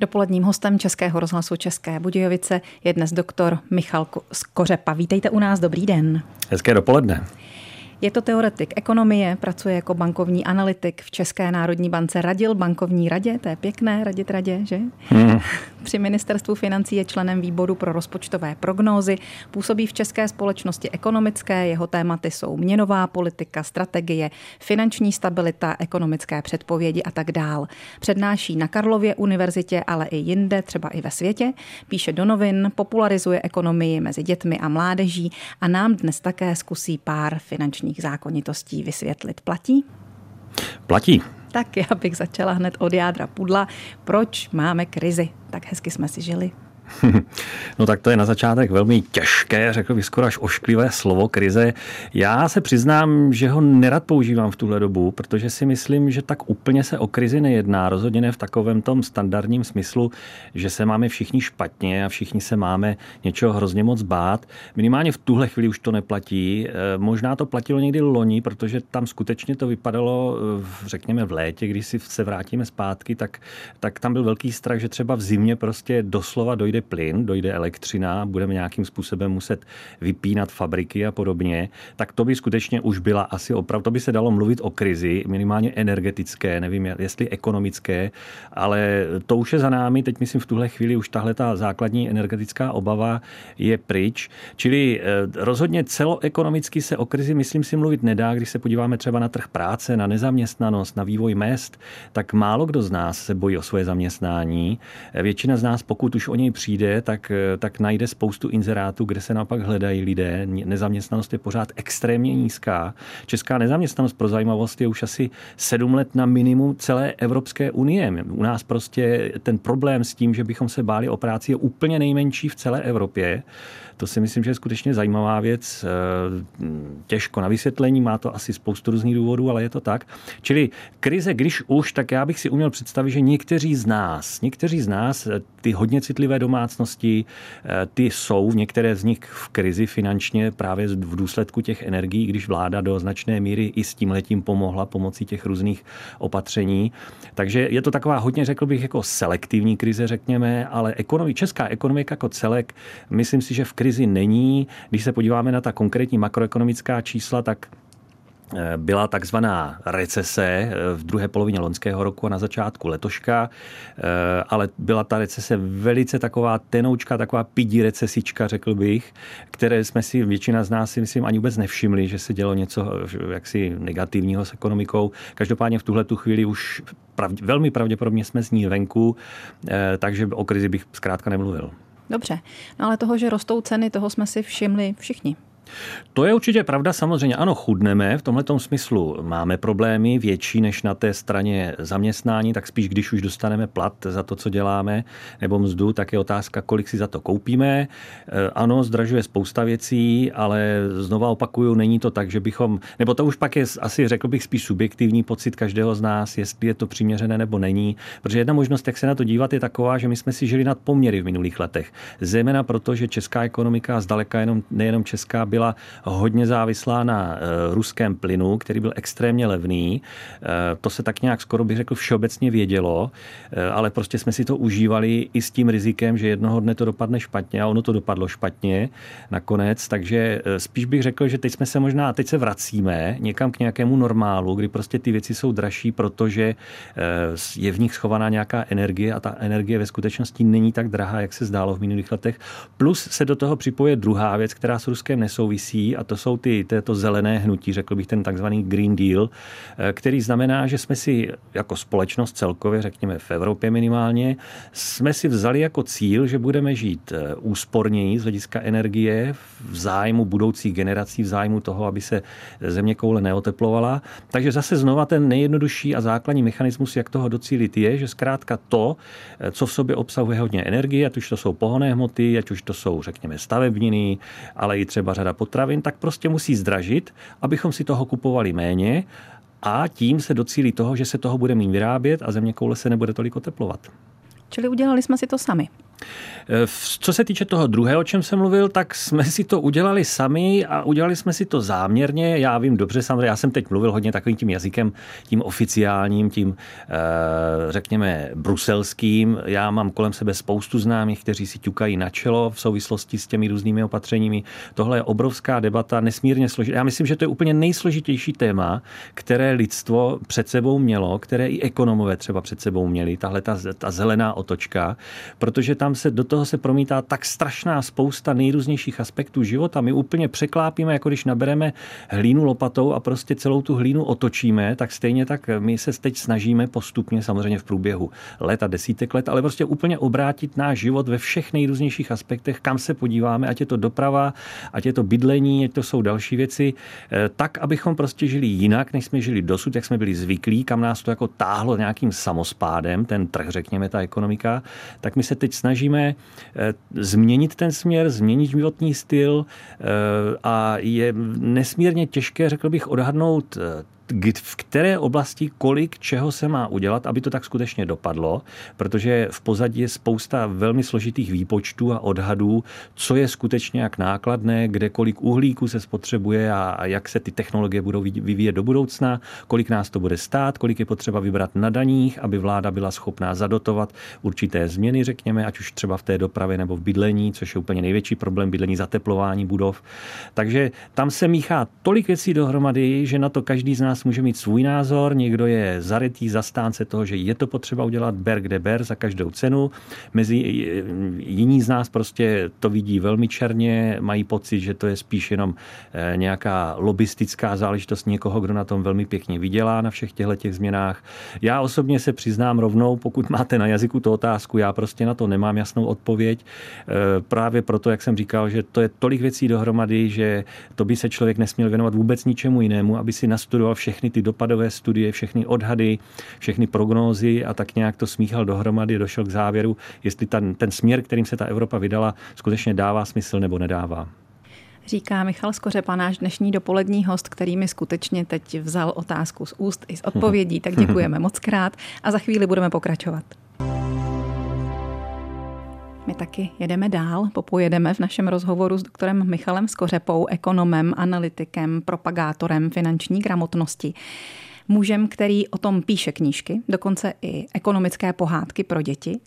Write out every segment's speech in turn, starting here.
Dopoledním hostem Českého rozhlasu České Budějovice je dnes doktor Michal Skořepa. Vítejte u nás, dobrý den. Hezké dopoledne. Je to teoretik ekonomie, pracuje jako bankovní analytik v České národní bance, radil bankovní radě, to je pěkné, radit radě, že? Hmm. Při ministerstvu financí je členem výboru pro rozpočtové prognózy, působí v České společnosti ekonomické, jeho tématy jsou měnová politika, strategie, finanční stabilita, ekonomické předpovědi a tak dál. Přednáší na Karlově univerzitě, ale i jinde, třeba i ve světě, píše do novin, popularizuje ekonomii mezi dětmi a mládeží a nám dnes také zkusí pár finančních finančních zákonitostí vysvětlit. Platí? Platí. Tak já bych začala hned od jádra pudla. Proč máme krizi? Tak hezky jsme si žili. No tak to je na začátek velmi těžké, řekl bych skoro až ošklivé slovo krize. Já se přiznám, že ho nerad používám v tuhle dobu, protože si myslím, že tak úplně se o krizi nejedná. Rozhodně ne v takovém tom standardním smyslu, že se máme všichni špatně a všichni se máme něčeho hrozně moc bát. Minimálně v tuhle chvíli už to neplatí. Eh, možná to platilo někdy loni, protože tam skutečně to vypadalo, eh, řekněme v létě, když si se vrátíme zpátky, tak, tak tam byl velký strach, že třeba v zimě prostě doslova dojde dojde plyn, dojde elektřina, budeme nějakým způsobem muset vypínat fabriky a podobně, tak to by skutečně už byla asi opravdu, to by se dalo mluvit o krizi, minimálně energetické, nevím, jestli ekonomické, ale to už je za námi, teď myslím v tuhle chvíli už tahle ta základní energetická obava je pryč. Čili eh, rozhodně celoekonomicky se o krizi, myslím si, mluvit nedá, když se podíváme třeba na trh práce, na nezaměstnanost, na vývoj mest, tak málo kdo z nás se bojí o svoje zaměstnání. Většina z nás, pokud už o něj přijde, přijde, tak, tak najde spoustu inzerátů, kde se naopak hledají lidé. Nezaměstnanost je pořád extrémně nízká. Česká nezaměstnanost pro zajímavost je už asi sedm let na minimum celé Evropské unie. U nás prostě ten problém s tím, že bychom se báli o práci, je úplně nejmenší v celé Evropě. To si myslím, že je skutečně zajímavá věc. Eh, těžko na vysvětlení, má to asi spoustu různých důvodů, ale je to tak. Čili krize, když už, tak já bych si uměl představit, že někteří z nás, někteří z nás, eh, ty hodně citlivé domácnosti, eh, ty jsou v některé z nich v krizi finančně právě v důsledku těch energií, když vláda do značné míry i s tím letím pomohla pomocí těch různých opatření. Takže je to taková hodně, řekl bych, jako selektivní krize, řekněme, ale ekonomi, česká ekonomika jako celek, myslím si, že v krizi není. Když se podíváme na ta konkrétní makroekonomická čísla, tak byla takzvaná recese eh, v druhé polovině loňského roku a na začátku letoška, eh, ale byla ta recese velice taková tenoučka, taková pidí recesička, řekl bych, které jsme si většina z nás si myslím ani vůbec nevšimli, že se dělo něco jaksi negativního s ekonomikou. Každopádně v tuhle tu chvíli už pravdě, velmi pravděpodobně jsme z ní venku, takže o krizi bych zkrátka nemluvil. Dobře, no ale toho, že rostou ceny, toho jsme si všimli všichni. To je určitě pravda, samozřejmě. Ano, chudneme, v tomto smyslu máme problémy větší než na té straně zaměstnání, tak spíš když už dostaneme plat za to, co děláme, nebo mzdu, tak je otázka, kolik si za to koupíme. Eh, ano, zdražuje spousta věcí, ale znova opakuju, není to tak, že bychom, nebo to už pak je asi, řekl bych, spíš subjektivní pocit každého z nás, jestli je to přiměřené nebo není. Protože jedna možnost, jak se na to dívat, je taková, že my jsme si žili nad poměry v minulých letech. Zejména proto, že česká ekonomika zdaleka jenom, nejenom česká, byla hodně závislá na eh, ruském plynu, který byl extrémně levný. Eh, to se tak nějak skoro bych řekl všeobecně vědělo, eh, ale prostě jsme si to užívali i s tím rizikem, že jednoho dne to dopadne špatně a ono to dopadlo špatně nakonec, takže spíš bych řekl, že teď jsme se možná, teď se vracíme někam k nějakému normálu, kdy prostě ty věci jsou dražší, protože je v nich schovaná nějaká energie a ta energie ve skutečnosti není tak drahá, jak se zdálo v minulých letech. Plus se do toho připoje druhá věc, která s Ruskem nesou souvisí a to jsou ty, této zelené hnutí, řekl bych ten takzvaný Green Deal, eh, který znamená, že jsme si jako společnost celkově, řekněme v Evropě minimálně, jsme si vzali jako cíl, že budeme žít eh, úsporněji z hlediska energie v zájmu budoucích generací, v zájmu toho, aby se země koule neoteplovala. Takže zase znova ten nejjednodušší a základní mechanismus, jak toho docílit, je, že zkrátka to, eh, co v sobě obsahuje hodně energie, ať už to jsou pohonné hmoty, ať už to jsou, řekněme, stavebniny, ale i třeba řada potravin, tak prostě musí zdražit, abychom si toho kupovali méně a tím se docílí toho, že se toho bude méně vyrábět a země koule se nebude tolik oteplovat. Čili udělali jsme si to sami. Co se týče toho druhého, o čem jsem mluvil, tak jsme si to udělali sami a udělali jsme si to záměrně. Já vím dobře, samozřejmě, já jsem teď mluvil hodně takovým tím jazykem, tím oficiálním, tím, řekněme, bruselským. Já mám kolem sebe spoustu známých, kteří si ťukají na čelo v souvislosti s těmi různými opatřeními. Tohle je obrovská debata, nesmírně složitá. Já myslím, že to je úplně nejsložitější téma, které lidstvo před sebou mělo, které i ekonomové třeba před sebou měli, tahle ta, ta zelená otočka, protože tam se do toho se promítá tak strašná spousta nejrůznějších aspektů života. My úplně překlápíme, jako když nabereme hlínu lopatou a prostě celou tu hlínu otočíme, tak stejně tak my se teď snažíme postupně, samozřejmě v průběhu let a desítek let, ale prostě úplně obrátit náš život ve všech nejrůznějších aspektech, kam se podíváme, ať je to doprava, ať je to bydlení, ať to jsou další věci, eh, tak, abychom prostě žili jinak, než jsme žili dosud, jak jsme byli zvyklí, kam nás to jako táhlo nějakým samospádem, ten trh, řekněme, ta ekonomika, tak my se teď snažíme eh, změnit ten směr, změnit životní styl eh, a je nesmírně těžké, řekl bych, odhadnout v které oblasti kolik čeho se má udělat, aby to tak skutečně dopadlo, protože v pozadí je spousta velmi složitých výpočtů a odhadů, co je skutečně jak nákladné, kde kolik uhlíku se spotřebuje a jak se ty technologie budou vyvíjet do budoucna, kolik nás to bude stát, kolik je potřeba vybrat na daních, aby vláda byla schopná zadotovat určité změny, řekněme, ať už třeba v té dopravě nebo v bydlení, což je úplně největší problém bydlení, zateplování budov. Takže tam se míchá tolik věcí dohromady, že na to každý z nás nás může mít svůj názor, někdo je zarytý zastánce toho, že je to potřeba udělat ber kde ber za každou cenu. Mezi jiní z nás prostě to vidí velmi černě, mají pocit, že to je spíš jenom eh, nějaká lobistická záležitost někoho, kdo na tom velmi pěkně vydělá na všech těchto těch změnách. Já osobně se přiznám rovnou, pokud máte na jazyku tu otázku, já prostě na to nemám jasnou odpověď. Eh, právě proto, jak jsem říkal, že to je tolik věcí dohromady, že to by se člověk nesměl věnovat vůbec ničemu jinému, aby si nastudoval všechny ty dopadové studie, všechny odhady, všechny prognózy a tak nějak to smíchal dohromady, došel k závěru, jestli ten, ten směr, kterým se ta Evropa vydala, skutečně dává smysl nebo nedává. Říká Michal Skořepa, náš dnešní dopolední host, který mi skutečně teď vzal otázku z úst i z odpovědí, tak děkujeme moc krát a za chvíli budeme pokračovat. My taky jedeme dál, popojedeme v našem rozhovoru s doktorem Michalem Skořepou, ekonomem, analytikem, propagátorem finanční gramotnosti. Mužem, který o tom píše knížky, dokonce i ekonomické pohádky pro děti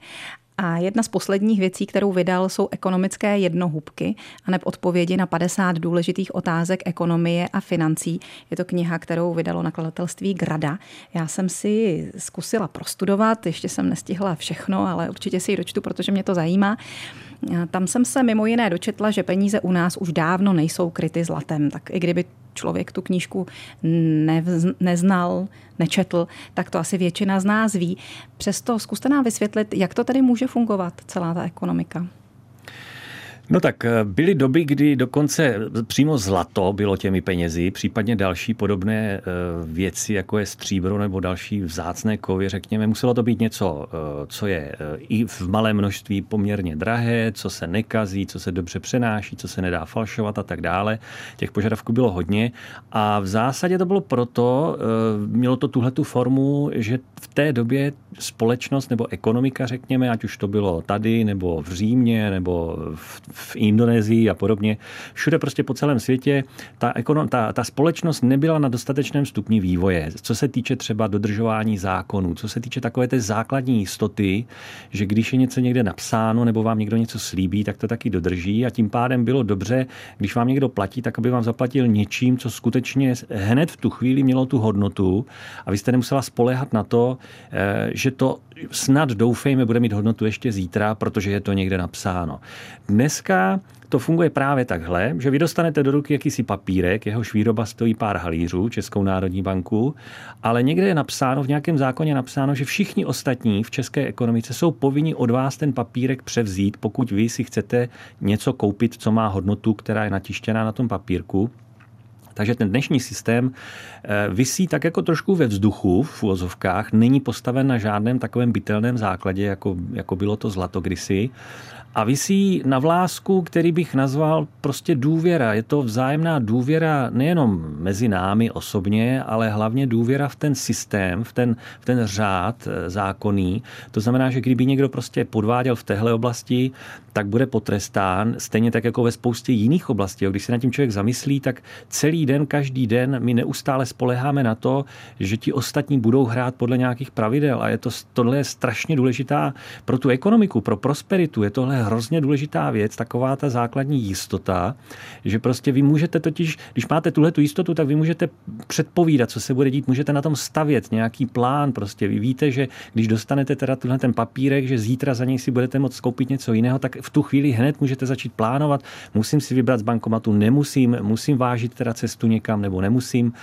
a jedna z posledních věcí, kterou vydal, jsou ekonomické jednohubky a neb odpovědi na 50 důležitých otázek ekonomie a financí. Je to kniha, kterou vydalo nakladatelství Grada. Já jsem si zkusila prostudovat, ještě jsem nestihla všechno, ale určitě si ji dočtu, protože mě to zajímá. Tam jsem se mimo jiné dočetla, že peníze u nás už dávno nejsou kryty zlatem. Tak i kdyby člověk tu knížku neznal, nečetl, tak to asi většina z nás ví. Přesto zkuste nám vysvětlit, jak to tedy může fungovat, celá ta ekonomika. No tak eh, byly doby, kdy dokonce přímo zlato bylo těmi penězi, případně další podobné eh, věci, jako je stříbro nebo další vzácné kovy, řekněme. Muselo to být něco, eh, co je i v malém množství poměrně drahé, co se nekazí, co se dobře přenáší, co se nedá falšovat a tak dále. Těch požadavků bylo hodně a v zásadě to bylo proto, mělo to tuhle tu formu, že v té době společnost nebo ekonomika, řekněme, ať už to bylo tady nebo v Římě nebo v v Indonésii a podobně. Všude prostě po celém světě ta, ekonom, ta, ta společnost nebyla na dostatečném stupni vývoje. Co se týče třeba dodržování zákonů, co se týče takové té základní jistoty, že když je něco někde napsáno nebo vám někdo něco slíbí, tak to taky dodrží a tím pádem bylo dobře, když vám někdo platí, tak aby vám zaplatil něčím, co skutečně hned v tu chvíli mělo tu hodnotu a vy jste nemusela spolehat na to, eh, že to snad doufejme bude mít hodnotu ještě zítra, protože je to někde napsáno. Dneska to funguje právě takhle, že vy dostanete do ruky jakýsi papírek, jehož výroba stojí pár halířů, Českou národní banku, ale někde je napsáno, v nějakém zákoně napsáno, že všichni ostatní v české ekonomice jsou povinni od vás ten papírek převzít, pokud vy si chcete něco koupit, co má hodnotu, která je natištěná na tom papírku Takže ten dnešní systém eh, vysí tak jako trošku ve vzduchu v uvozovkách, není postaven na žádném takovém bytelném základě, jako, jako bylo to zlato kdysi a vysí na vlásku, který bych nazval prostě důvěra. Je to vzájemná důvěra nejenom mezi námi osobně, ale hlavně důvěra v ten systém, v ten, v ten řád eh, zákonný. To znamená, že kdyby někdo prostě podváděl v téhle oblasti, tak bude potrestán, stejně tak jako ve spoustě jiných oblastí. Když se na tím člověk zamyslí, tak celý den, každý den my neustále spoleháme na to, že ti ostatní budou hrát podle nějakých pravidel. A je to, tohle je strašně důležitá pro tu ekonomiku, pro prosperitu. Je tohle hrozně důležitá věc, taková ta základní jistota, že prostě vy můžete totiž, když máte tuhle tu jistotu, tak vy můžete předpovídat, co se bude dít, můžete na tom stavět nějaký plán. Prostě vy víte, že když dostanete teda tenhle ten papírek, že zítra za něj si budete moct koupit něco jiného, tak v tu chvíli hned můžete začít plánovat. Musím si vybrat z bankomatu, nemusím, musím vážit teda cestu někam nebo nemusím.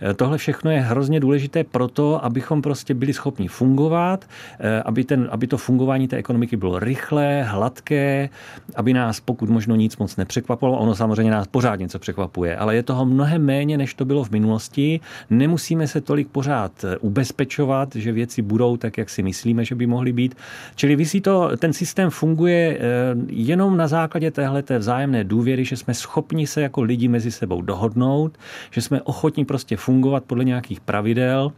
Eh, tohle všechno je hrozně důležité proto, abychom prostě byli schopni fungovat, eh, aby, ten, aby to fungování té ekonomiky bylo rychlé, hladké, aby nás pokud možno nic moc nepřekvapilo. Ono samozřejmě nás pořád něco překvapuje, ale je toho mnohem méně, než to bylo v minulosti. Nemusíme se tolik pořád eh, ubezpečovat, že věci budou tak, jak si myslíme, že by mohly být. Čili vysí to, ten systém funguje jenom na základě téhle vzájemné důvěry, že jsme schopni se jako lidi mezi sebou dohodnout, že jsme ochotní prostě fungovat fungovat podle nějakých pravidel,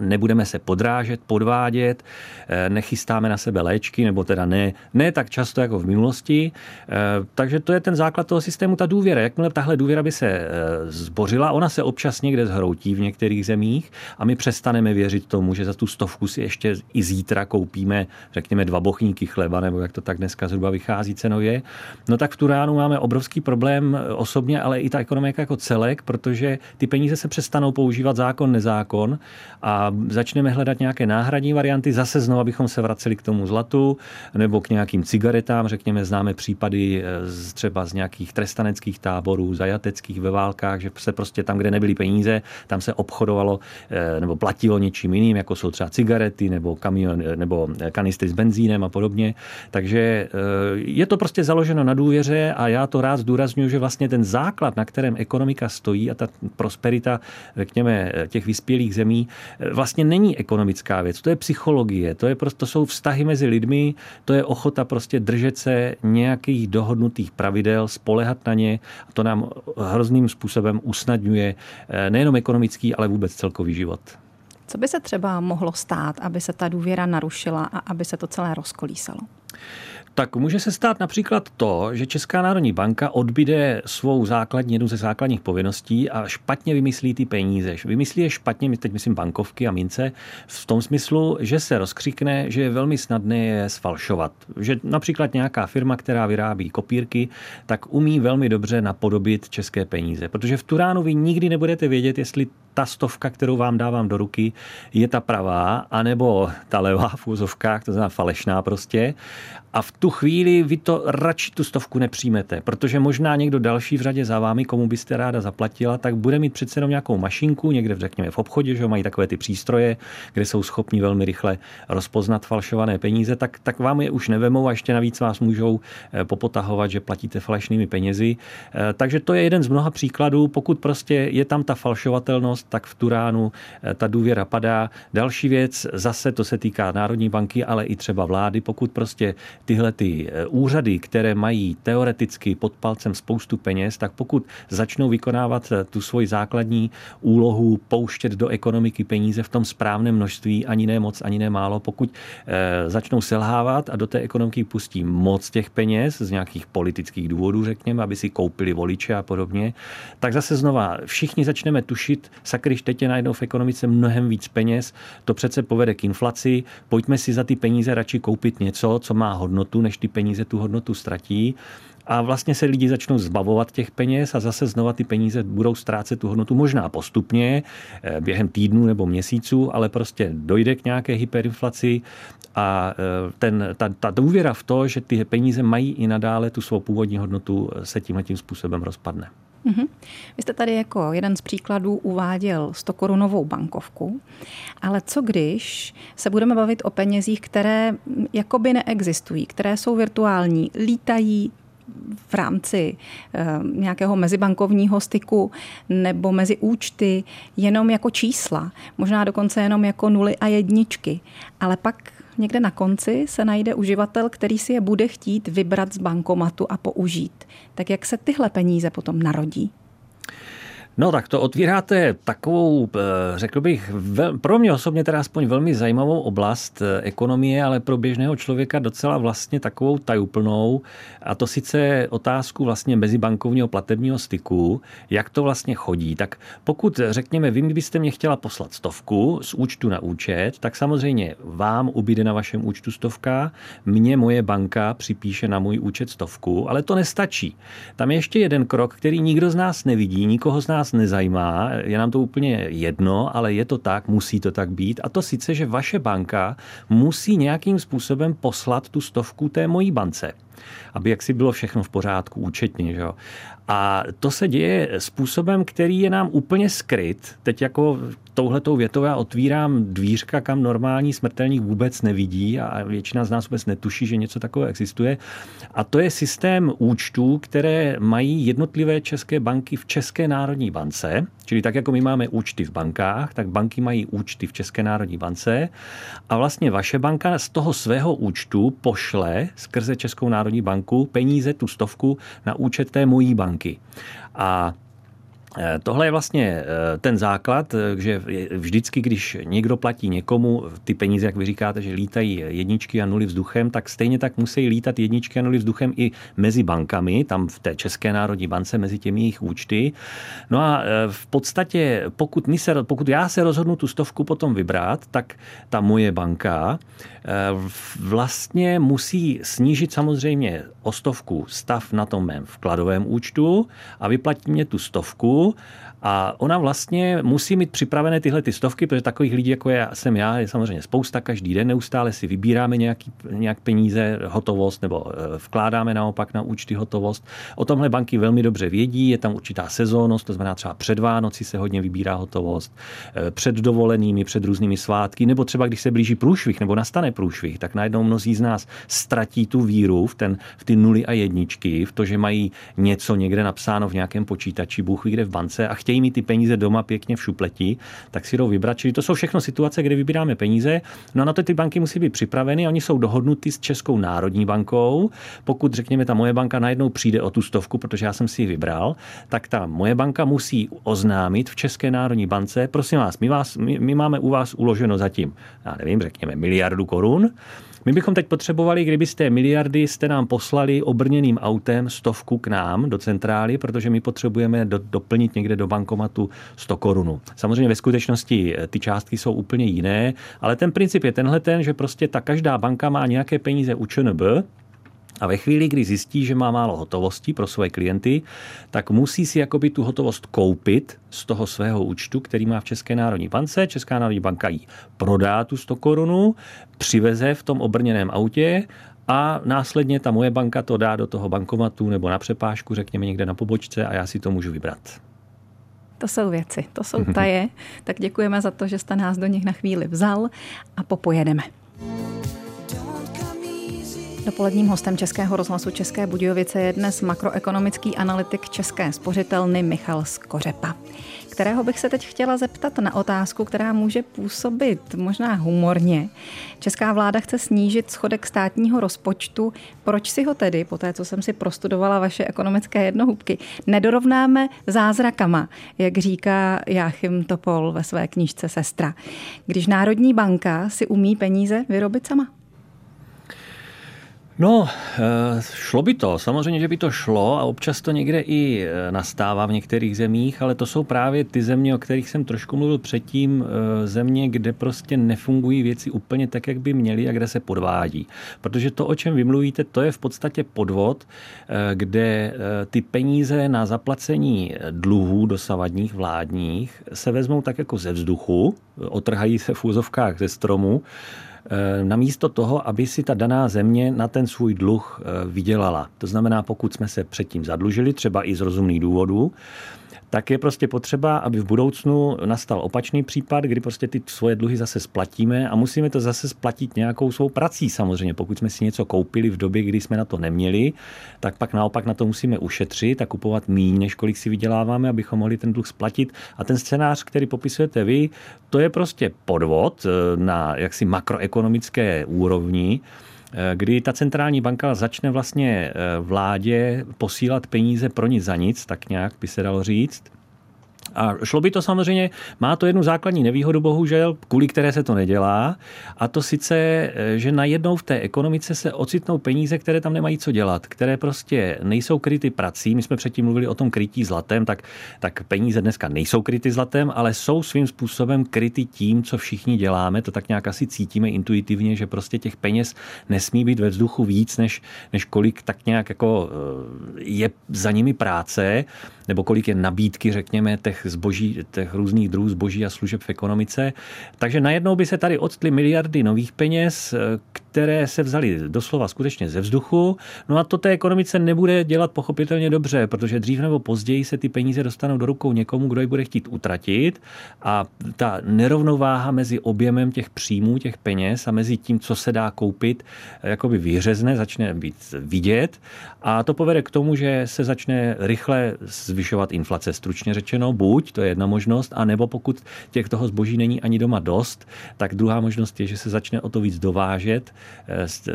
nebudeme se podrážet, podvádět, eh, nechystáme na sebe léčky, nebo teda ne, ne tak často jako v minulosti. Eh, takže to je ten základ toho systému, ta důvěra. Jakmile tahle důvěra by se eh, zbořila, ona se občas někde zhroutí v některých zemích a my přestaneme věřit tomu, že za tu stovku si ještě i zítra koupíme, řekněme, dva bochníky chleba, nebo jak to tak dneska zhruba vychází cenově. No tak v Turánu máme obrovský problém osobně, ale i ta ekonomika jako celek, protože ty peníze se přestanou používat zákon, nezákon a začneme hledat nějaké náhradní varianty, zase znovu bychom se vraceli k tomu zlatu nebo k nějakým cigaretám, řekněme, známe případy eh, z, třeba z nějakých trestaneckých táborů, zajateckých ve válkách, že se prostě tam, kde nebyly peníze, tam se obchodovalo eh, nebo platilo něčím jiným, jako jsou třeba cigarety nebo, kamion, eh, nebo kanistry s benzínem a podobně. Takže je to prostě založeno na důvěře a já to rád zdůraznuju, že vlastně ten základ, na kterém ekonomika stojí a ta prosperita, řekněme, těch vyspělých zemí, vlastně není ekonomická věc, to je psychologie, to, je prostě, to jsou vztahy mezi lidmi, to je ochota prostě držet se nějakých dohodnutých pravidel, spolehat na ně a to nám hrozným způsobem usnadňuje eh, nejenom ekonomický, ale vůbec celkový život. Co by se třeba mohlo stát, aby se ta důvěra narušila a aby se to celé rozkolísalo? Tak může se stát například to, že Česká národní banka odbíde svou základní, jednu ze základních povinností a špatně vymyslí ty peníze. Vymyslí je špatně, teď myslím bankovky a mince, v tom smyslu, že se rozkřikne, že je velmi snadné je sfalšovat. Že například nějaká firma, která vyrábí kopírky, tak umí velmi dobře napodobit české peníze. Protože v Turánu vy nikdy nebudete vědět, jestli ta stovka, kterou vám dávám do ruky, je ta pravá, anebo ta levá v úzovkách, to znamená falešná prostě. A v tu chvíli vy to radši tu stovku nepřijmete, protože možná někdo další v řadě za vámi, komu byste ráda zaplatila, tak bude mít přece jenom nějakou mašinku, někde řekněme v obchodě, že mají takové ty přístroje, kde jsou schopni velmi rychle rozpoznat falšované peníze, tak, tak vám je už nevemou a ještě navíc vás můžou eh, popotahovat, že platíte falešnými penězi. Eh, takže to je jeden z mnoha příkladů. Pokud prostě je tam ta falšovatelnost, tak v Turánu eh, ta důvěra padá. Další věc, zase to se týká Národní banky, ale i třeba vlády, pokud prostě tyhle ty eh, úřady, které mají teoreticky pod palcem spoustu peněz, tak pokud začnou vykonávat eh, tu svoji základní úlohu pouštět do ekonomiky peníze v tom správném množství, ani ne moc, ani ne málo, pokud eh, začnou selhávat a do té ekonomiky pustí moc těch peněz z nějakých politických důvodů, řekněme, aby si koupili voliče a podobně, tak zase znova všichni začneme tušit, sakryš, teď je najednou v ekonomice mnohem víc peněz, to přece povede k inflaci, pojďme si za ty peníze radši koupit něco, co má hodnotu hodnotu, než ty peníze tu hodnotu ztratí. A vlastně se lidi začnou zbavovat těch peněz a zase znova ty peníze budou ztrácet tu hodnotu možná postupně, eh, během týdnů nebo měsíců, ale prostě dojde k nějaké hyperinflaci a eh, ten, ta, ta důvěra v to, že ty peníze mají i nadále tu svou původní hodnotu, eh, se tímhle tím způsobem rozpadne. Mm-hmm. Vy jste tady jako jeden z příkladů uváděl 100 korunovou bankovku, ale co když se budeme bavit o penězích, které jakoby neexistují, které jsou virtuální, lítají v rámci eh, nějakého mezibankovního styku nebo mezi účty jenom jako čísla, možná dokonce jenom jako nuly a jedničky. Ale pak někde na konci se najde uživatel, který si je bude chtít vybrat z bankomatu a použít. Tak jak se tyhle peníze potom narodí? No tak to otvíráte takovou, eh, řekl bych, pro mě osobně teda aspoň velmi zajímavou oblast eh, ekonomie, ale pro běžného člověka docela vlastně takovou tajuplnou. A to sice otázku vlastně mezibankovního platebního styku, jak to vlastně chodí. Tak pokud, řekněme, vy byste mě chtěla poslat stovku z účtu na účet, tak samozřejmě vám ubyde na vašem účtu stovka, mě moje banka připíše na můj účet stovku, ale to nestačí. Tam je ještě jeden krok, který nikdo z nás nevidí, nikoho z nás nás nezajímá, je nám to úplně jedno, ale je to tak, musí to tak být. A to sice, že vaše banka musí nějakým způsobem poslat tu stovku té mojí bance aby jaksi bylo všechno v pořádku účetně. Že? A to se děje způsobem, který je nám úplně skryt. Teď jako touhletou větou já otvírám dvířka, kam normální smrtelník vůbec nevidí a většina z nás vůbec netuší, že něco takového existuje. A to je systém účtů, které mají jednotlivé české banky v České národní bance. Čili tak, jako my máme účty v bankách, tak banky mají účty v České národní bance. A vlastně vaše banka z toho svého účtu pošle skrze Českou národní banku peníze, tu stovku, na účet té mojí banky. A Eh, tohle je vlastně eh, ten základ, eh, že vždycky, když někdo platí někomu ty peníze, jak vy říkáte, že lítají jedničky a nuly vzduchem, tak stejně tak musí lítat jedničky a nuly vzduchem i mezi bankami, tam v té České národní bance, mezi těmi jejich účty. No a v podstatě, pokud, my se, pokud já se rozhodnu tu stovku potom vybrat, tak ta moje banka vlastně musí snížit samozřejmě o stovku stav na tom mém vkladovém účtu a vyplatí mě tu stovku a ona vlastně musí mít připravené tyhle ty stovky, protože takových lidí, jako já, jsem já, je samozřejmě spousta. Každý den neustále si vybíráme nějaký, nějak peníze, hotovost, nebo eh, vkládáme naopak na účty hotovost. O tomhle banky velmi dobře vědí, je tam určitá sezónnost, to znamená třeba před Vánoci se hodně vybírá hotovost, eh, před dovolenými, před různými svátky, nebo třeba když se blíží průšvih nebo nastane průšvih, tak najednou mnozí z nás ztratí tu víru v, ten, v ty nuly a jedničky, v to, že mají něco někde napsáno v nějakém počítači, Bůh kde v bance a chtějí mít ty peníze doma pěkně v šupleti, tak si jdou vybrat. Čili to jsou všechno situace, kde vybíráme peníze. No a na to ty banky musí být připraveny. Oni jsou dohodnuty s Českou národní bankou. Pokud, řekněme, ta moje banka najednou přijde o tu stovku, protože já jsem si ji vybral, tak ta moje banka musí oznámit v České národní bance, prosím vás, my, vás, my, my máme u vás uloženo zatím, já nevím, řekněme, miliardu korun. My bychom teď potřebovali, kdyby z té miliardy jste nám poslali obrněným autem stovku k nám do centrály, protože my potřebujeme do, doplnit někde do bankomatu 100 korun. Samozřejmě ve skutečnosti eh, ty částky jsou úplně jiné, ale ten princip je tenhle ten, že prostě ta každá banka má nějaké peníze u ČNB, a ve chvíli, kdy zjistí, že má málo hotovosti pro své klienty, tak musí si jakoby tu hotovost koupit z toho svého účtu, který má v České národní bance. Česká národní banka jí prodá tu 100 korunu, přiveze v tom obrněném autě a následně ta moje banka to dá do toho bankomatu nebo na přepážku, řekněme někde na pobočce a já si to můžu vybrat. To jsou věci, to jsou taje. Tak děkujeme za to, že jste nás do nich na chvíli vzal a popojedeme. Dopoledním hostem Českého rozhlasu České Budějovice je dnes makroekonomický analytik České spořitelny Michal Skořepa, kterého bych se teď chtěla zeptat na otázku, která může působit možná humorně. Česká vláda chce snížit schodek státního rozpočtu. Proč si ho tedy, po té, co jsem si prostudovala vaše ekonomické jednohubky, nedorovnáme zázrakama, jak říká Jáchym Topol ve své knížce Sestra, když Národní banka si umí peníze vyrobit sama? No, eh, šlo by to. Samozřejmě, že by to šlo a občas to někde i eh, nastává v některých zemích, ale to jsou právě ty země, o kterých jsem trošku mluvil předtím, eh, země, kde prostě nefungují věci úplně tak, jak by měly a kde se podvádí. Protože to, o čem vy mluvíte, to je v podstatě podvod, kde ty peníze na zaplacení dluhů dosavadních vládních se vezmou tak jako ze vzduchu, otrhají se v úzovkách ze stromu, namísto toho, aby si ta daná země na ten svůj dluh eh, vydělala. To znamená, pokud jsme se předtím zadlužili, třeba i z rozumných důvodů, tak je prostě potřeba, aby v budoucnu nastal opačný případ, kdy prostě ty svoje dluhy zase splatíme a musíme to zase splatit nějakou svou prací samozřejmě. Pokud jsme si něco koupili v době, kdy jsme na to neměli, tak pak naopak na to musíme ušetřit a kupovat méně, než kolik si vyděláváme, abychom mohli ten dluh splatit. A ten scénář, který popisujete vy, to je prostě podvod eh, na jaksi makroekonomické úrovni, kdy ta centrální banka začne vlastně eh, vládě posílat peníze pro nic za nic, tak nějak by se dalo říct. A šlo by to samozřejmě, má to jednu základní nevýhodu, bohužel, kvůli které se to nedělá, a to sice, že najednou v té ekonomice se ocitnou peníze, které tam nemají co dělat, které prostě nejsou kryty prací. My jsme předtím mluvili o tom krytí zlatem, tak, tak peníze dneska nejsou kryty zlatem, ale jsou svým způsobem kryty tím, co všichni děláme. To tak nějak asi cítíme intuitivně, že prostě těch peněz nesmí být ve vzduchu víc, než, než kolik tak nějak jako eh, je za nimi práce nebo kolik je nabídky, řekněme, těch zboží, těch různých druhů zboží a služeb v ekonomice. Takže najednou by se tady odstly miliardy nových peněz, které se vzaly doslova skutečně ze vzduchu. No a to té ekonomice nebude dělat pochopitelně dobře, protože dřív nebo později se ty peníze dostanou do rukou někomu, kdo je bude chtít utratit a ta nerovnováha mezi objemem těch příjmů, těch peněz a mezi tím, co se dá koupit, jakoby vyřezne, začne být vidět a to povede k tomu, že se začne rychle zvyšovat inflace. Stručně řečeno, buď, to je jedna možnost, anebo pokud těch toho zboží není ani doma dost, tak druhá možnost je, že se začne o to víc dovážet eh,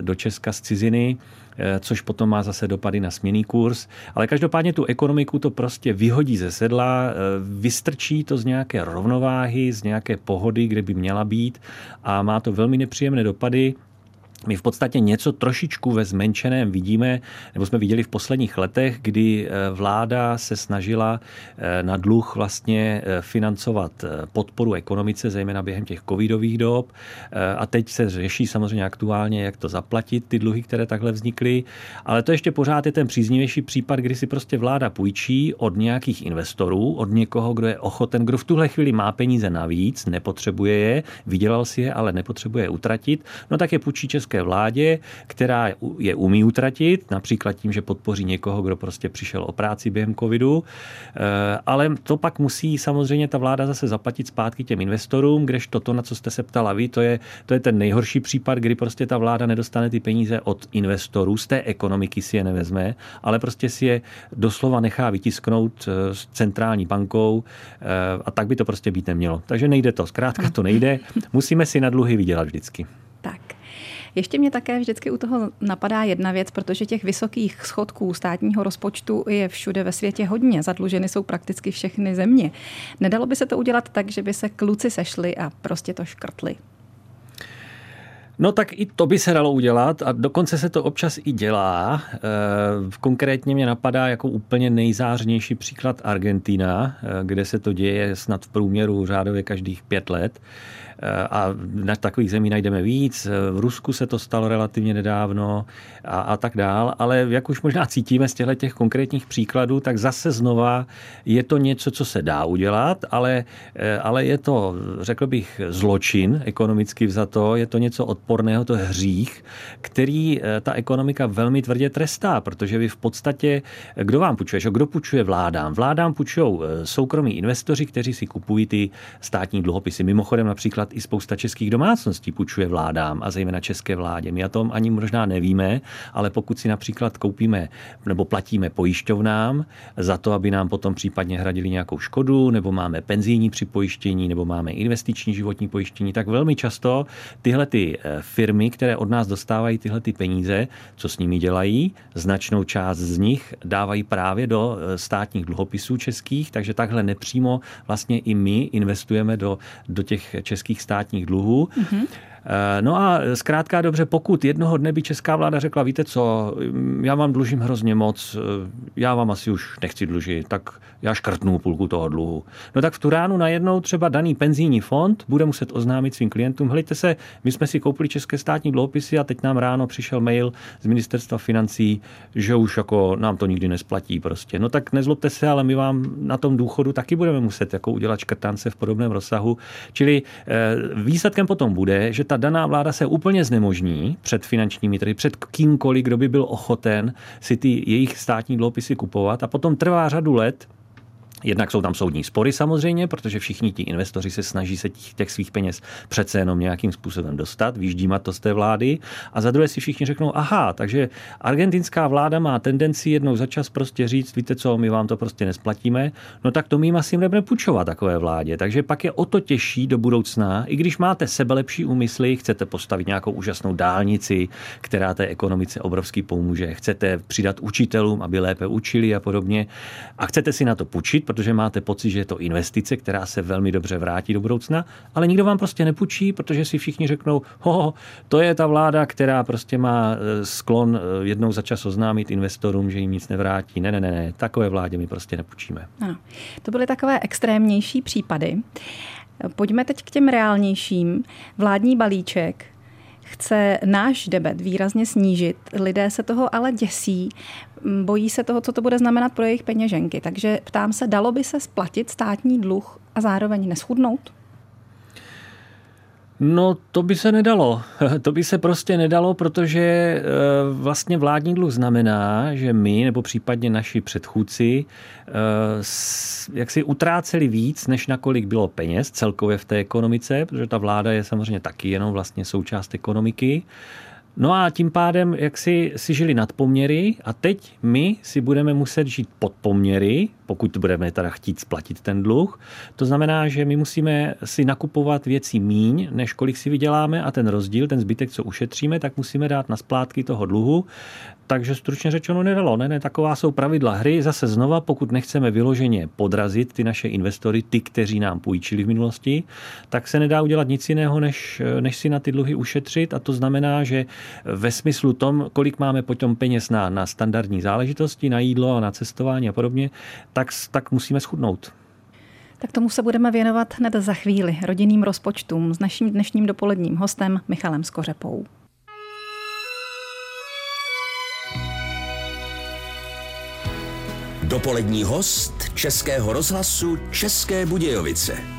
do Česka z ciziny, eh, což potom má zase dopady na směný kurz. Ale každopádně tu ekonomiku to prostě vyhodí ze sedla, eh, vystrčí to z nějaké rovnováhy, z nějaké pohody, kde by měla být a má to velmi nepříjemné dopady my v podstatě něco trošičku ve zmenšeném vidíme, nebo jsme viděli v posledních letech, kdy eh, vláda se snažila eh, na dluh vlastně eh, financovat podporu ekonomice, zejména během těch covidových dob. A teď se řeší samozřejmě aktuálně, jak to zaplatit, ty dluhy, které takhle vznikly. Ale to ještě pořád je ten příznivější případ, kdy si prostě vláda půjčí od nějakých investorů, od někoho, kdo je ochoten, kdo v tuhle chvíli má peníze navíc, nepotřebuje je, vydělal si je, ale nepotřebuje je utratit, no tak je půjčí české vládě, která je umí utratit, například tím, že podpoří někoho, kdo prostě přišel o práci během covidu, eh, ale to pak musí samozřejmě ta vláda zase zaplatit zpátky těm investorům, kdežto to, na co jste se ptala vy, to je, to je ten nejhorší případ, kdy prostě ta vláda nedostane ty peníze od investorů, z té ekonomiky si je nevezme, ale prostě si je doslova nechá vytisknout eh, s centrální bankou eh, a tak by to prostě být nemělo. Takže nejde to, zkrátka to nejde. Musíme si na dluhy vydělat vždycky. Ještě mě také vždycky u toho napadá jedna věc, protože těch vysokých schodků státního rozpočtu je všude ve světě hodně. Zadluženy jsou prakticky všechny země. Nedalo by se to udělat tak, že by se kluci sešli a prostě to škrtli? No tak i to by se dalo udělat a dokonce se to občas i dělá. Eh, konkrétně mě napadá jako úplně nejzářnější příklad Argentina, eh, kde se to děje snad v průměru řádově každých pět let. Eh, a na takových zemí najdeme víc. V Rusku se to stalo relativně nedávno a, a tak dál, ale jak už možná cítíme z těchto těch konkrétních příkladů, tak zase znova je to něco, co se dá udělat, ale, eh, ale je to, řekl bych, zločin ekonomicky vzato, je to něco odporného, to hřích, který eh, ta ekonomika velmi tvrdě trestá, protože vy v podstatě, kdo vám půjčuje, kdo půjčuje vládám? Vládám půjčují soukromí investoři, kteří si kupují ty státní dluhopisy. Mimochodem například například i spousta českých domácností půjčuje vládám a zejména české vládě. My o tom ani možná nevíme, ale pokud si například koupíme nebo platíme pojišťovnám za to, aby nám potom případně hradili nějakou škodu, nebo máme penzijní připojištění, nebo máme investiční životní pojištění, tak velmi často tyhle ty eh, firmy, které od nás dostávají tyhle ty peníze, co s nimi dělají, značnou část z nich dávají právě do eh, státních dluhopisů českých, takže takhle nepřímo vlastně i my investujeme do, do těch českých českých státních dluhů. Mm-hmm. No a zkrátka dobře, pokud jednoho dne by česká vláda řekla, víte co, já vám dlužím hrozně moc, eh, já vám asi už nechci dlužit, tak já škrtnu půlku toho dluhu. No tak v tu ránu najednou třeba daný penzijní fond bude muset oznámit svým klientům, hlejte se, my jsme si koupili české státní dluhopisy a teď nám ráno přišel mail z ministerstva financí, že už jako nám to nikdy nesplatí prostě. No tak nezlobte se, ale my vám na tom důchodu taky budeme muset jako udělat škrtance v podobném rozsahu. Čili eh, výsledkem potom bude, že ta daná vláda se úplně znemožní před finančními trhy, před kýmkoliv, kdo by byl ochoten si ty jejich státní dluhopisy kupovat. A potom trvá řadu let, Jednak jsou tam soudní spory samozřejmě, protože všichni ti investoři se snaží se těch, těch svých peněz přece jenom nějakým způsobem dostat, výždímat to z té vlády. A za druhé si všichni řeknou, aha, takže argentinská vláda má tendenci jednou za čas prostě říct, víte co, my vám to prostě nesplatíme, no tak to my asi nebudeme půjčovat takové vládě. Takže pak je o to těžší do budoucna, i když máte sebelepší úmysly, chcete postavit nějakou úžasnou dálnici, která té ekonomice obrovský pomůže, chcete přidat učitelům, aby lépe učili a podobně, a chcete si na to půjčit, protože máte pocit, že je to investice, která se velmi dobře vrátí do budoucna, ale nikdo vám prostě nepůjčí, protože si všichni řeknou, ho, to je ta vláda, která prostě má e, sklon e, jednou za čas oznámit investorům, že jim nic nevrátí. Ne, ne, ne, ne, takové vládě my prostě nepůjčíme. Ano. To byly takové extrémnější případy. Pojďme teď k těm reálnějším. Vládní balíček chce náš debet výrazně snížit. Lidé se toho ale děsí, bojí se toho, co to bude znamenat pro jejich peněženky. Takže ptám se, dalo by se splatit státní dluh a zároveň neschudnout? No, to by se nedalo. To by se prostě nedalo, protože eh, vlastně vládní dluh znamená, že my, nebo případně naši předchůdci, eh, jak si utráceli víc, než nakolik bylo peněz celkově v té ekonomice, protože ta vláda je samozřejmě taky jenom vlastně součást ekonomiky. No a tím pádem, jak si, si žili nad poměry a teď my si budeme muset žít pod poměry, pokud budeme teda chtít splatit ten dluh. To znamená, že my musíme si nakupovat věci míň, než kolik si vyděláme a ten rozdíl, ten zbytek, co ušetříme, tak musíme dát na splátky toho dluhu. Takže stručně řečeno nedalo. Ne, ne, taková jsou pravidla hry. Zase znova, pokud nechceme vyloženě podrazit ty naše investory, ty, kteří nám půjčili v minulosti, tak se nedá udělat nic jiného, než, než si na ty dluhy ušetřit. A to znamená, že ve smyslu tom, kolik máme potom peněz na, na standardní záležitosti, na jídlo a na cestování a podobně, tak, tak musíme schudnout. Tak tomu se budeme věnovat hned za chvíli rodinným rozpočtům s naším dnešním dopoledním hostem Michalem Skořepou. Dopolední host Českého rozhlasu České Budějovice.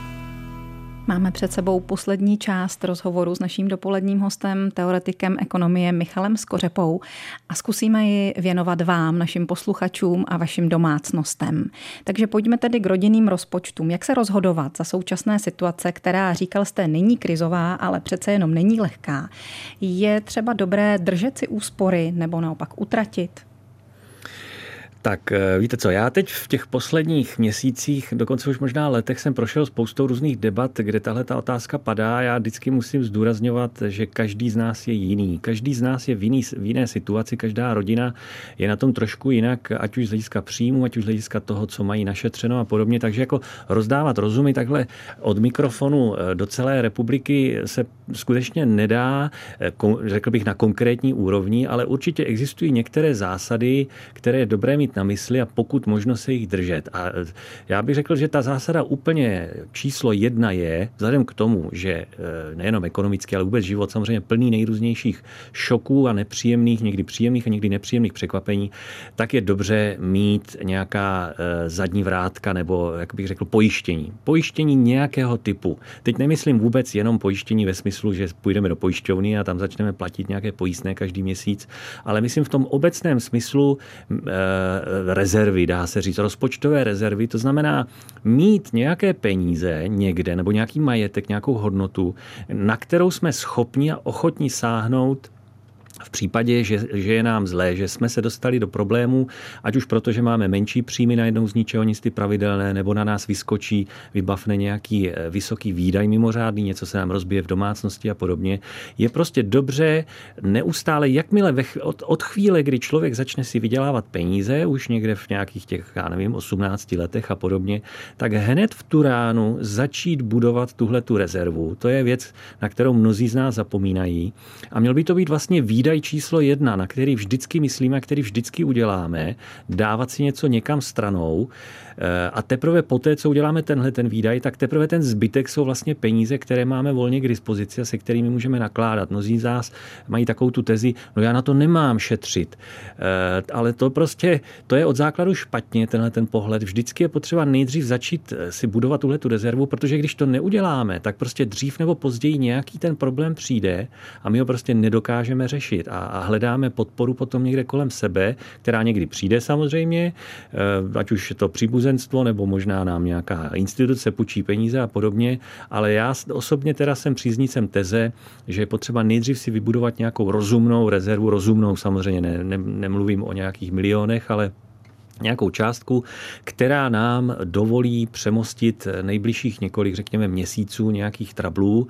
Máme před sebou poslední část rozhovoru s naším dopoledním hostem, teoretikem ekonomie Michalem Skořepou a zkusíme ji věnovat vám, našim posluchačům a vašim domácnostem. Takže pojďme tedy k rodinným rozpočtům. Jak se rozhodovat za současné situace, která, říkal jste, není krizová, ale přece jenom není lehká? Je třeba dobré držet si úspory nebo naopak utratit? Tak eh, víte co, já teď v těch posledních měsících, dokonce už možná letech, jsem prošel spoustou různých debat, kde tahle ta otázka padá. Já vždycky musím zdůrazňovat, že každý z nás je jiný. Každý z nás je v, jiný, v jiné situaci, každá rodina je na tom trošku jinak, ať už z hlediska příjmu, ať už z hlediska toho, co mají našetřeno a podobně. Takže jako rozdávat rozumy takhle od mikrofonu eh, do celé republiky se skutečně nedá, eh, řekl bych, na konkrétní úrovni, ale určitě existují některé zásady, které je dobré mít na mysli a pokud možno se jich držet. A e, já bych řekl, že ta zásada úplně číslo jedna je, vzhledem k tomu, že e, nejenom ekonomicky, ale vůbec život samozřejmě plný nejrůznějších šoků a nepříjemných, někdy příjemných a někdy nepříjemných překvapení, tak je dobře mít nějaká e, zadní vrátka nebo, jak bych řekl, pojištění. Pojištění nějakého typu. Teď nemyslím vůbec jenom pojištění ve smyslu, že půjdeme do pojišťovny a tam začneme platit nějaké pojistné každý měsíc, ale myslím v tom obecném smyslu rezervy, dá se říct, rozpočtové rezervy, to znamená mít nějaké peníze někde nebo nějaký majetek, nějakou hodnotu, na kterou jsme schopni a ochotni sáhnout v případě, že, že je nám zlé, že jsme se dostali do problémů, ať už proto, že máme menší příjmy najednou z ničeho nic ty pravidelné, nebo na nás vyskočí, vybavne nějaký eh, vysoký výdaj mimořádný, něco se nám rozbije v domácnosti a podobně, je prostě dobře neustále, jakmile ve, od, od chvíle, kdy člověk začne si vydělávat peníze, už někde v nějakých těch, já nevím, 18 letech a podobně, tak hned v tu ránu začít budovat tuhle tu rezervu. To je věc, na kterou mnozí z nás zapomínají. A měl by to být vlastně výdaj výdaj číslo jedna, na který vždycky myslíme, který vždycky uděláme, dávat si něco někam stranou, a teprve poté, co uděláme tenhle ten výdaj, tak teprve ten zbytek jsou vlastně peníze, které máme volně k dispozici a se kterými můžeme nakládat. Mnozí z nás mají takovou tu tezi, no já na to nemám šetřit. Eh, ale to prostě, to je od základu špatně, tenhle ten pohled. Vždycky je potřeba nejdřív začít eh, si budovat tuhle tu rezervu, protože když to neuděláme, tak prostě dřív nebo později nějaký ten problém přijde a my ho prostě nedokážeme řešit. a, a hledáme podporu potom někde kolem sebe, která někdy přijde samozřejmě, eh, ať už je to příbuzenstvo nebo možná nám nějaká instituce půjčí peníze a podobně, ale já osobně teda jsem příznicem teze, že je potřeba nejdřív si vybudovat nějakou rozumnou rezervu, rozumnou samozřejmě ne, ne, nemluvím o nějakých milionech, ale nějakou částku, která nám dovolí přemostit nejbližších několik, řekněme, měsíců nějakých trablů.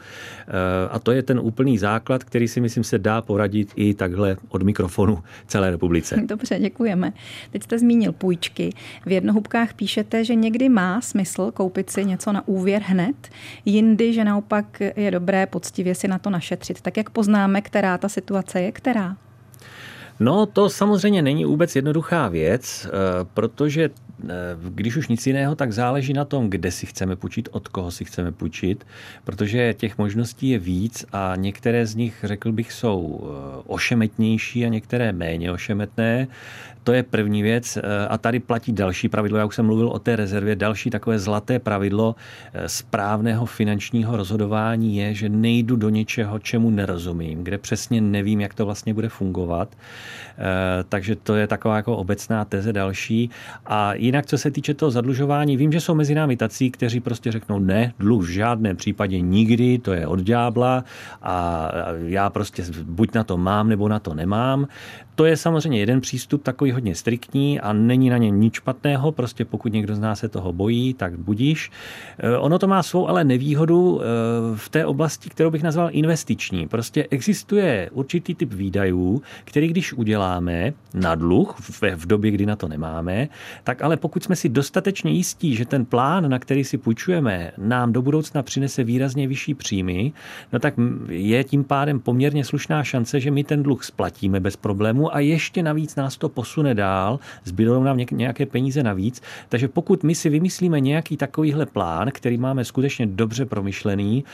Eh, a to je ten úplný základ, který si myslím se dá poradit i takhle od mikrofonu celé republice. Dobře, děkujeme. Teď jste zmínil půjčky. V jednohubkách píšete, že někdy má smysl koupit si něco na úvěr hned, jindy, že naopak je dobré poctivě si na to našetřit. Tak jak poznáme, která ta situace je, která? No, to samozřejmě není vůbec jednoduchá věc, eh, protože eh, když už nic jiného, tak záleží na tom, kde si chceme půjčit, od koho si chceme půjčit, protože těch možností je víc a některé z nich, řekl bych, jsou eh, ošemetnější a některé méně ošemetné. To je první věc. Eh, a tady platí další pravidlo. Já už jsem mluvil o té rezervě. Další takové zlaté pravidlo eh, správného finančního rozhodování je, že nejdu do něčeho, čemu nerozumím, kde přesně nevím, jak to vlastně bude fungovat. Eh, takže to je taková jako obecná teze další. A jinak, co se týče toho zadlužování, vím, že jsou mezi námi tací, kteří prostě řeknou ne, dluh v žádném případě nikdy, to je od ďábla a já prostě buď na to mám, nebo na to nemám. To je samozřejmě jeden přístup, takový hodně striktní a není na něm nic špatného, prostě pokud někdo z nás se toho bojí, tak budíš. Eh, ono to má svou ale nevýhodu eh, v té oblasti, kterou bych nazval investiční. Prostě existuje určitý typ výdajů, který když uděláme na dluh v době, kdy na to nemáme, tak ale pokud jsme si dostatečně jistí, že ten plán, na který si půjčujeme, nám do budoucna přinese výrazně vyšší příjmy, no tak je tím pádem poměrně slušná šance, že my ten dluh splatíme bez problému a ještě navíc nás to posune dál, zbydou nám nějaké peníze navíc. Takže pokud my si vymyslíme nějaký takovýhle plán, který máme skutečně dobře promyšlený,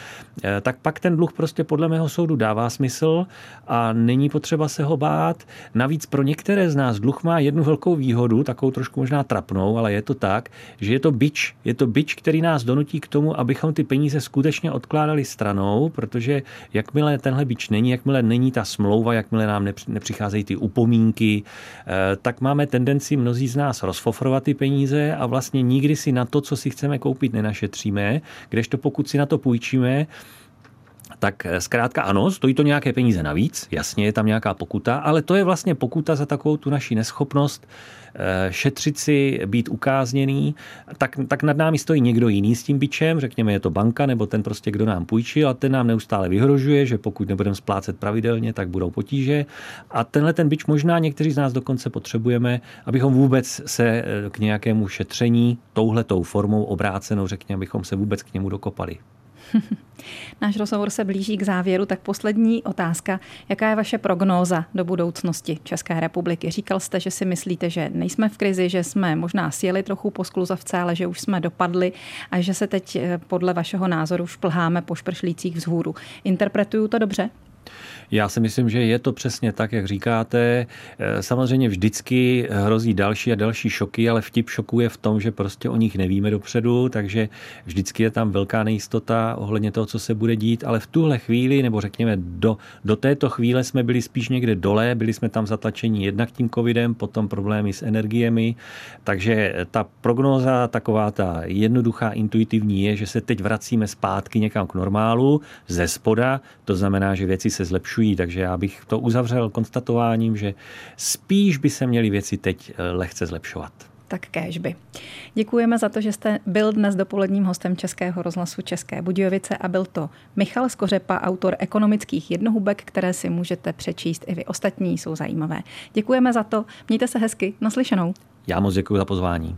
eh, tak pak ten dluh prostě podle mého soudu dává smysl a není potřeba se ho bát. Navíc pro některé z nás dluh má jednu velkou výhodu, takovou trošku možná trapnou, ale je to tak, že je to bič. Je to bič, který nás donutí k tomu, abychom ty peníze skutečně odkládali stranou, protože jakmile tenhle bič není, jakmile není ta smlouva, jakmile nám nepřicházejí ty upomínky, eh, tak máme tendenci mnozí z nás rozfofrovat ty peníze a vlastně nikdy si na to, co si chceme koupit, nenašetříme, kdežto pokud si na to půjčíme, tak eh, zkrátka ano, stojí to nějaké peníze navíc, jasně je tam nějaká pokuta, ale to je vlastně pokuta za takovou tu naši neschopnost Eh, šetřit si, být ukázněný, tak, tak nad námi stojí někdo jiný s tím bičem, řekněme je to banka nebo ten prostě, kdo nám půjčil a ten nám neustále vyhrožuje, že pokud nebudeme splácet pravidelně, tak budou potíže. A tenhle ten bič možná někteří z nás dokonce potřebujeme, abychom vůbec se eh, k nějakému šetření touhletou formou obrácenou, řekněme, abychom se vůbec k němu dokopali. Náš rozhovor se blíží k závěru, tak poslední otázka. Jaká je vaše prognóza do budoucnosti České republiky? Říkal jste, že si myslíte, že nejsme v krizi, že jsme možná sjeli trochu po skluzavce, ale že už jsme dopadli a že se teď eh, podle vašeho názoru šplháme po špršlících vzhůru. Interpretuju to dobře? Já si myslím, že je to přesně tak, jak říkáte. Eh, samozřejmě vždycky hrozí další a další šoky, ale vtip šoku je v tom, že prostě o nich nevíme dopředu, takže vždycky je tam velká nejistota ohledně toho, co se bude dít, ale v tuhle chvíli, nebo řekněme do, do této chvíle jsme byli spíš někde dole, byli jsme tam zatlačení jednak tím covidem, potom problémy s energiemi, takže ta prognóza taková ta jednoduchá, intuitivní je, že se teď vracíme zpátky někam k normálu, ze spoda, to znamená, že věci se zlepšují, takže já bych to uzavřel konstatováním, že spíš by se měly věci teď eh, lehce zlepšovat tak kéžby. Děkujeme za to, že jste byl dnes dopoledním hostem Českého rozhlasu České Budějovice a byl to Michal Skořepa, autor ekonomických jednohubek, které si můžete přečíst i vy ostatní, jsou zajímavé. Děkujeme za to, mějte se hezky, naslyšenou. Já moc děkuji za pozvání.